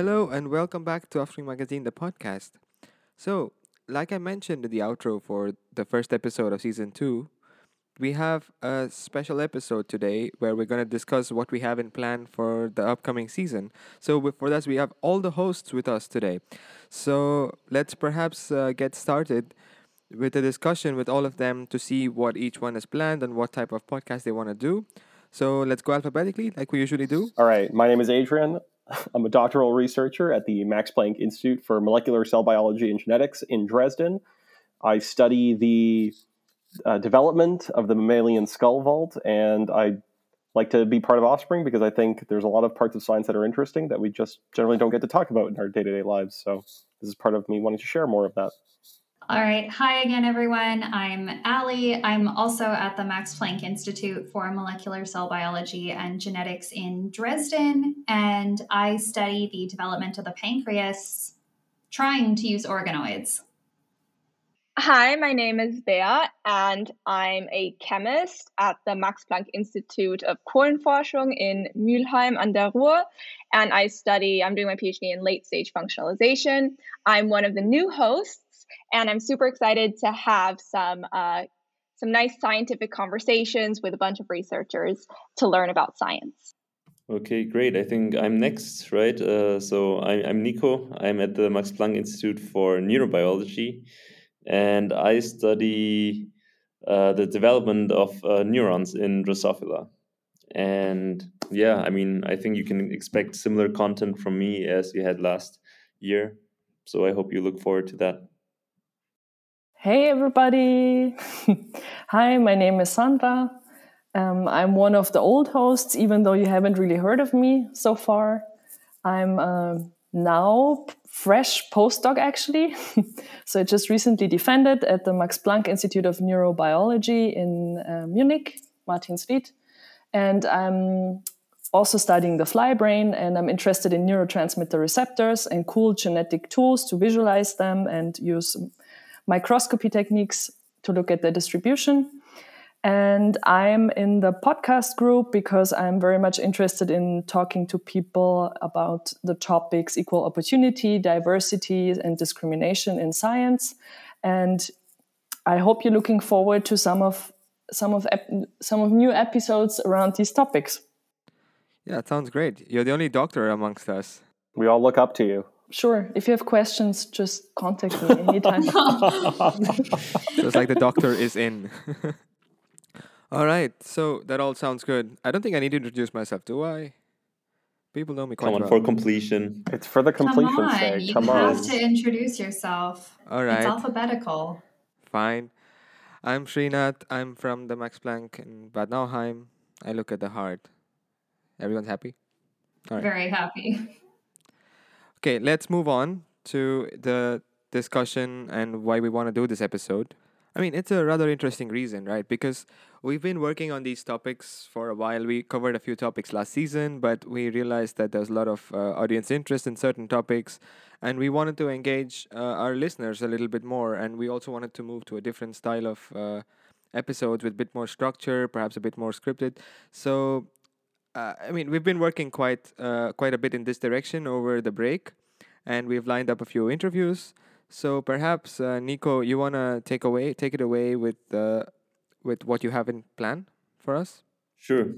Hello and welcome back to Offspring Magazine, the podcast. So, like I mentioned in the outro for the first episode of season two, we have a special episode today where we're going to discuss what we have in plan for the upcoming season. So, for that, we have all the hosts with us today. So, let's perhaps uh, get started with a discussion with all of them to see what each one has planned and what type of podcast they want to do. So, let's go alphabetically, like we usually do. All right, my name is Adrian. I'm a doctoral researcher at the Max Planck Institute for Molecular Cell Biology and Genetics in Dresden. I study the uh, development of the mammalian skull vault, and I like to be part of Offspring because I think there's a lot of parts of science that are interesting that we just generally don't get to talk about in our day to day lives. So, this is part of me wanting to share more of that. All right. Hi again, everyone. I'm Allie. I'm also at the Max Planck Institute for Molecular Cell Biology and Genetics in Dresden, and I study the development of the pancreas trying to use organoids. Hi, my name is Bea, and I'm a chemist at the Max Planck Institute of Kohlenforschung in Mülheim an der Ruhr. And I study, I'm doing my PhD in late stage functionalization. I'm one of the new hosts, and I'm super excited to have some. Uh, some nice scientific conversations with a bunch of researchers to learn about science. Okay, great. I think I'm next, right? Uh, so I, I'm Nico. I'm at the Max Planck Institute for Neurobiology, and I study uh, the development of uh, neurons in Drosophila. And yeah, I mean, I think you can expect similar content from me as we had last year. So I hope you look forward to that. Hey, everybody. Hi, my name is Sandra. Um, I'm one of the old hosts, even though you haven't really heard of me so far. I'm um now fresh postdoc, actually. so I just recently defended at the Max Planck Institute of Neurobiology in uh, Munich, Martinsried. And I'm also studying the fly brain, and I'm interested in neurotransmitter receptors and cool genetic tools to visualize them and use microscopy techniques to look at the distribution. And I'm in the podcast group because I'm very much interested in talking to people about the topics equal opportunity, diversity, and discrimination in science. And I hope you're looking forward to some of some of ep- some of new episodes around these topics. Yeah, it sounds great. You're the only doctor amongst us. We all look up to you. Sure, if you have questions, just contact me anytime. So it's like the doctor is in. all right, so that all sounds good. I don't think I need to introduce myself, do I? People know me quite Come on, well. for completion. It's for the completion Come completion's on, sake. you Come have on. to introduce yourself. All right. It's alphabetical. fine. I'm Srinath. I'm from the Max Planck in Bad Nauheim. I look at the heart. Everyone's happy? All right. Very happy. Okay, let's move on to the discussion and why we want to do this episode. I mean, it's a rather interesting reason, right? Because we've been working on these topics for a while. We covered a few topics last season, but we realized that there's a lot of uh, audience interest in certain topics, and we wanted to engage uh, our listeners a little bit more. And we also wanted to move to a different style of uh, episodes with a bit more structure, perhaps a bit more scripted. So uh, I mean, we've been working quite uh, quite a bit in this direction over the break, and we've lined up a few interviews. So perhaps uh, Nico, you wanna take away take it away with uh, with what you have in plan for us? Sure.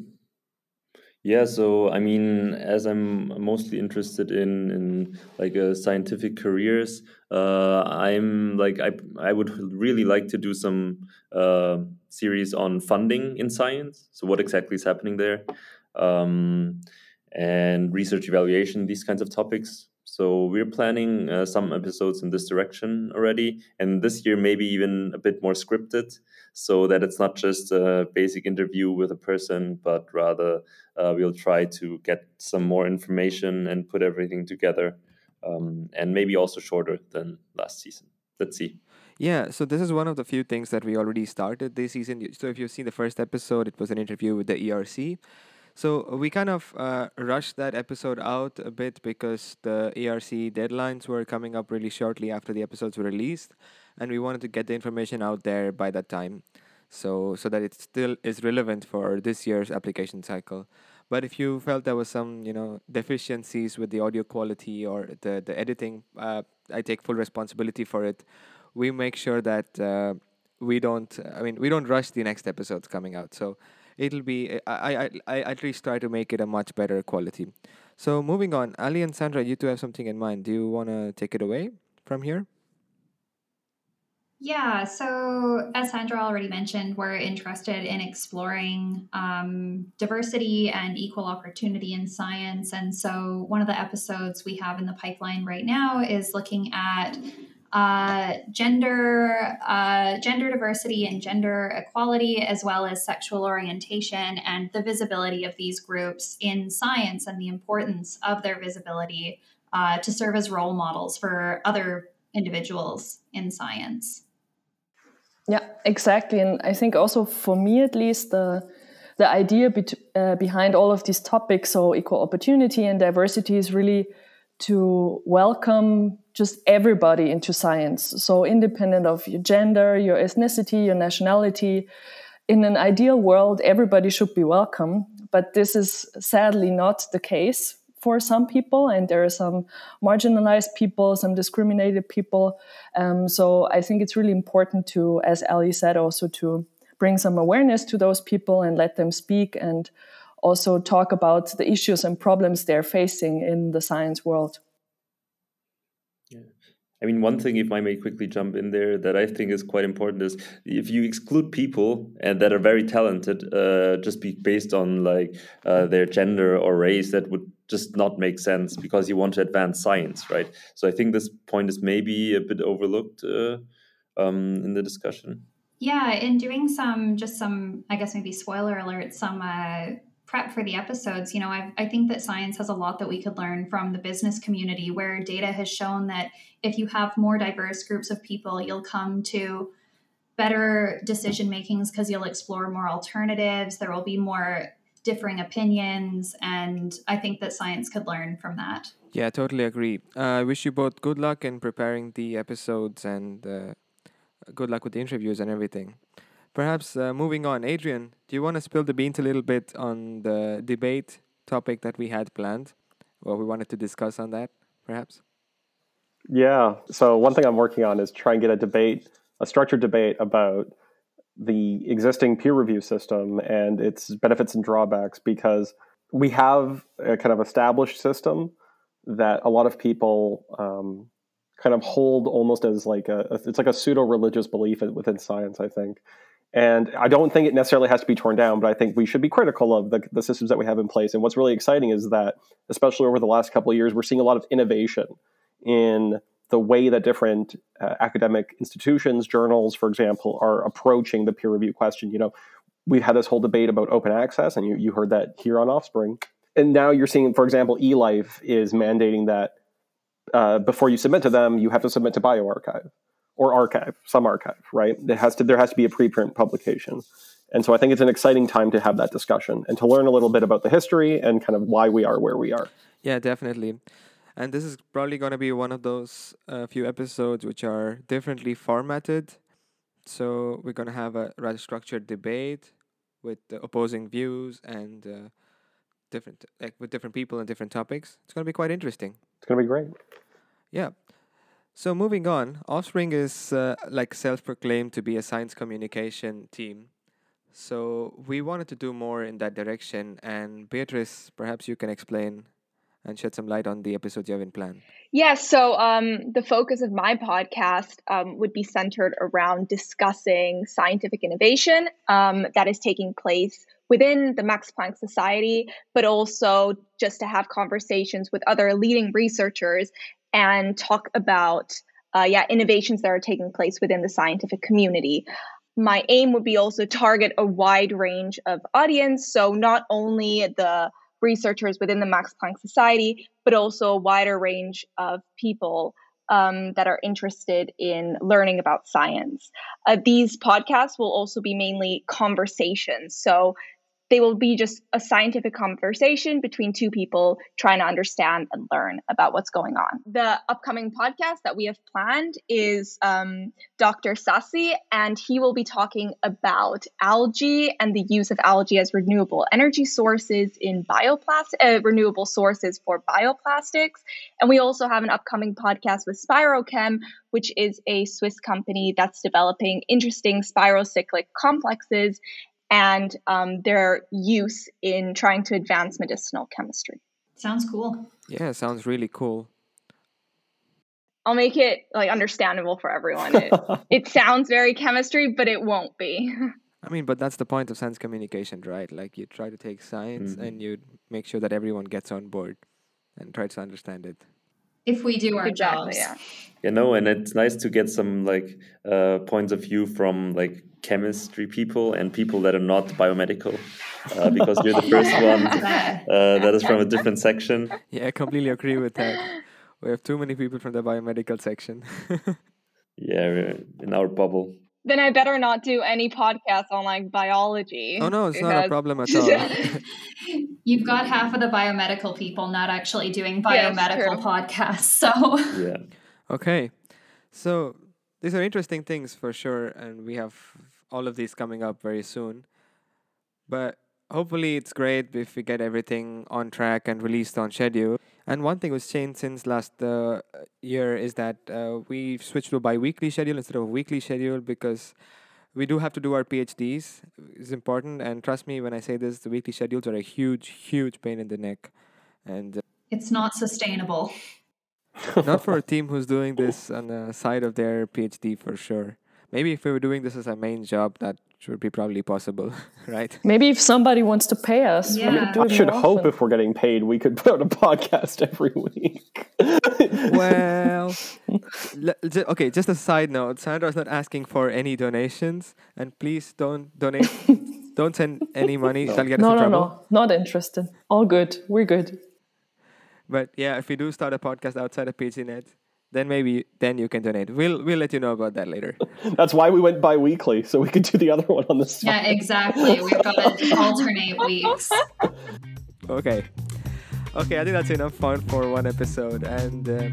Yeah, so I mean, as I'm mostly interested in in like uh, scientific careers, uh, I'm like I I would really like to do some uh, series on funding in science. So what exactly is happening there, um, and research evaluation, these kinds of topics. So we're planning uh, some episodes in this direction already, and this year maybe even a bit more scripted, so that it's not just a basic interview with a person, but rather uh, we'll try to get some more information and put everything together, um, and maybe also shorter than last season. Let's see. Yeah, so this is one of the few things that we already started this season. So if you've seen the first episode, it was an interview with the ERC. So we kind of uh, rushed that episode out a bit because the ERC deadlines were coming up really shortly after the episodes were released, and we wanted to get the information out there by that time, so so that it still is relevant for this year's application cycle. But if you felt there was some, you know, deficiencies with the audio quality or the the editing, uh, I take full responsibility for it. We make sure that uh, we don't. I mean, we don't rush the next episodes coming out. So it'll be. I I I at least try to make it a much better quality. So moving on, Ali and Sandra, you two have something in mind. Do you want to take it away from here? Yeah, so as Sandra already mentioned, we're interested in exploring um, diversity and equal opportunity in science. And so, one of the episodes we have in the pipeline right now is looking at uh, gender, uh, gender diversity and gender equality, as well as sexual orientation and the visibility of these groups in science and the importance of their visibility uh, to serve as role models for other individuals in science. Yeah, exactly. And I think also for me, at least, the the idea be- uh, behind all of these topics, so equal opportunity and diversity, is really to welcome just everybody into science. So independent of your gender, your ethnicity, your nationality. In an ideal world, everybody should be welcome, but this is sadly not the case for some people, and there are some marginalized people, some discriminated people. Um, so I think it's really important to, as Ali said, also to bring some awareness to those people and let them speak and also talk about the issues and problems they're facing in the science world. Yeah. I mean, one thing, if I may quickly jump in there, that I think is quite important is if you exclude people and that are very talented, uh, just be based on like uh, their gender or race, that would just not make sense because you want to advance science, right? So I think this point is maybe a bit overlooked uh, um, in the discussion. Yeah, in doing some, just some, I guess maybe spoiler alert, some uh, prep for the episodes, you know, I, I think that science has a lot that we could learn from the business community, where data has shown that if you have more diverse groups of people, you'll come to better decision makings because you'll explore more alternatives. There will be more differing opinions, and I think that science could learn from that. Yeah, totally agree. Uh, I wish you both good luck in preparing the episodes and uh, good luck with the interviews and everything. Perhaps uh, moving on, Adrian, do you want to spill the beans a little bit on the debate topic that we had planned? Well, we wanted to discuss on that, perhaps. Yeah. So one thing I'm working on is try and get a debate, a structured debate about the existing peer review system and its benefits and drawbacks because we have a kind of established system that a lot of people um, kind of hold almost as like a it's like a pseudo religious belief within science i think and I don't think it necessarily has to be torn down, but I think we should be critical of the, the systems that we have in place. And what's really exciting is that, especially over the last couple of years, we're seeing a lot of innovation in the way that different uh, academic institutions, journals, for example, are approaching the peer review question. You know, we've had this whole debate about open access, and you, you heard that here on Offspring. And now you're seeing, for example, eLife is mandating that uh, before you submit to them, you have to submit to bioRxiv or archive, some archive, right? It has to there has to be a preprint publication. And so I think it's an exciting time to have that discussion and to learn a little bit about the history and kind of why we are where we are. Yeah, definitely. And this is probably going to be one of those uh, few episodes which are differently formatted. So we're going to have a rather structured debate with the opposing views and uh, different like with different people and different topics. It's going to be quite interesting. It's going to be great. Yeah. So moving on, Offspring is uh, like self-proclaimed to be a science communication team. So we wanted to do more in that direction. And Beatrice, perhaps you can explain and shed some light on the episodes you have in plan. Yes. Yeah, so um, the focus of my podcast um, would be centered around discussing scientific innovation um, that is taking place within the Max Planck Society, but also just to have conversations with other leading researchers and talk about uh, yeah innovations that are taking place within the scientific community. My aim would be also target a wide range of audience so not only the researchers within the max planck society but also a wider range of people um, that are interested in learning about science. Uh, these podcasts will also be mainly conversations so they will be just a scientific conversation between two people trying to understand and learn about what's going on. The upcoming podcast that we have planned is um, Dr. Sassi, and he will be talking about algae and the use of algae as renewable energy sources in bioplastic, uh, renewable sources for bioplastics. And we also have an upcoming podcast with Spirochem, which is a Swiss company that's developing interesting spirocyclic complexes and um, their use in trying to advance medicinal chemistry. Sounds cool. Yeah, sounds really cool. I'll make it like understandable for everyone. It, it sounds very chemistry, but it won't be. I mean, but that's the point of science communication, right? Like you try to take science Mhm. and you make sure that everyone gets on board and tries to understand it. If we do our exactly. jobs. Yeah. You know, and it's nice to get some like uh, points of view from like chemistry people and people that are not biomedical, uh, because you're the first one uh, that is from a different section. Yeah, I completely agree with that. We have too many people from the biomedical section. Yeah, we're in our bubble. Then I better not do any podcasts on like biology. oh no, it's not a problem at all. You've got half of the biomedical people not actually doing biomedical true. podcasts. So Yeah. Okay. So these are interesting things for sure, and we have all of these coming up very soon. But hopefully, it's great if we get everything on track and released on schedule. And one thing was changed since last uh, year is that uh, we switched to a bi weekly schedule instead of a weekly schedule because we do have to do our PhDs. It's important. And trust me when I say this, the weekly schedules are a huge, huge pain in the neck. And uh, it's not sustainable. not for a team who's doing this on the side of their PhD for sure. Maybe if we were doing this as a main job, that should be probably possible, right? Maybe if somebody wants to pay us, we Yeah. could do I it should more hope often. if we're getting paid, we could put out a podcast every week. Well, le- okay. Just a side note: Sandra's not asking for any donations, and please don't donate. don't send any money. That'll get us No, in no, trouble. no, not interested. All good. We're good. But yeah, if we do start a podcast outside of PhDNet, then maybe then you can donate. We'll we'll let you know about that later. That's why we went bi-weekly, so we could do the other one on the side. Yeah, exactly. We've got to alternate weeks. Okay. Okay, I think that's enough fun for one episode. And uh,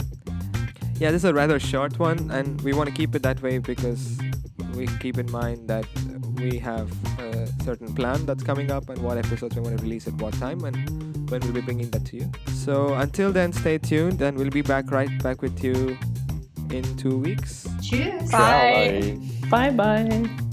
yeah, this is a rather short one, and we want to keep it that way because we keep in mind that we have a certain plan that's coming up and what episodes we want to release at what time and when we'll be bringing that to you. So until then, stay tuned, and we'll be back right back with you in two weeks. Cheers. Bye. Bye. Bye bye.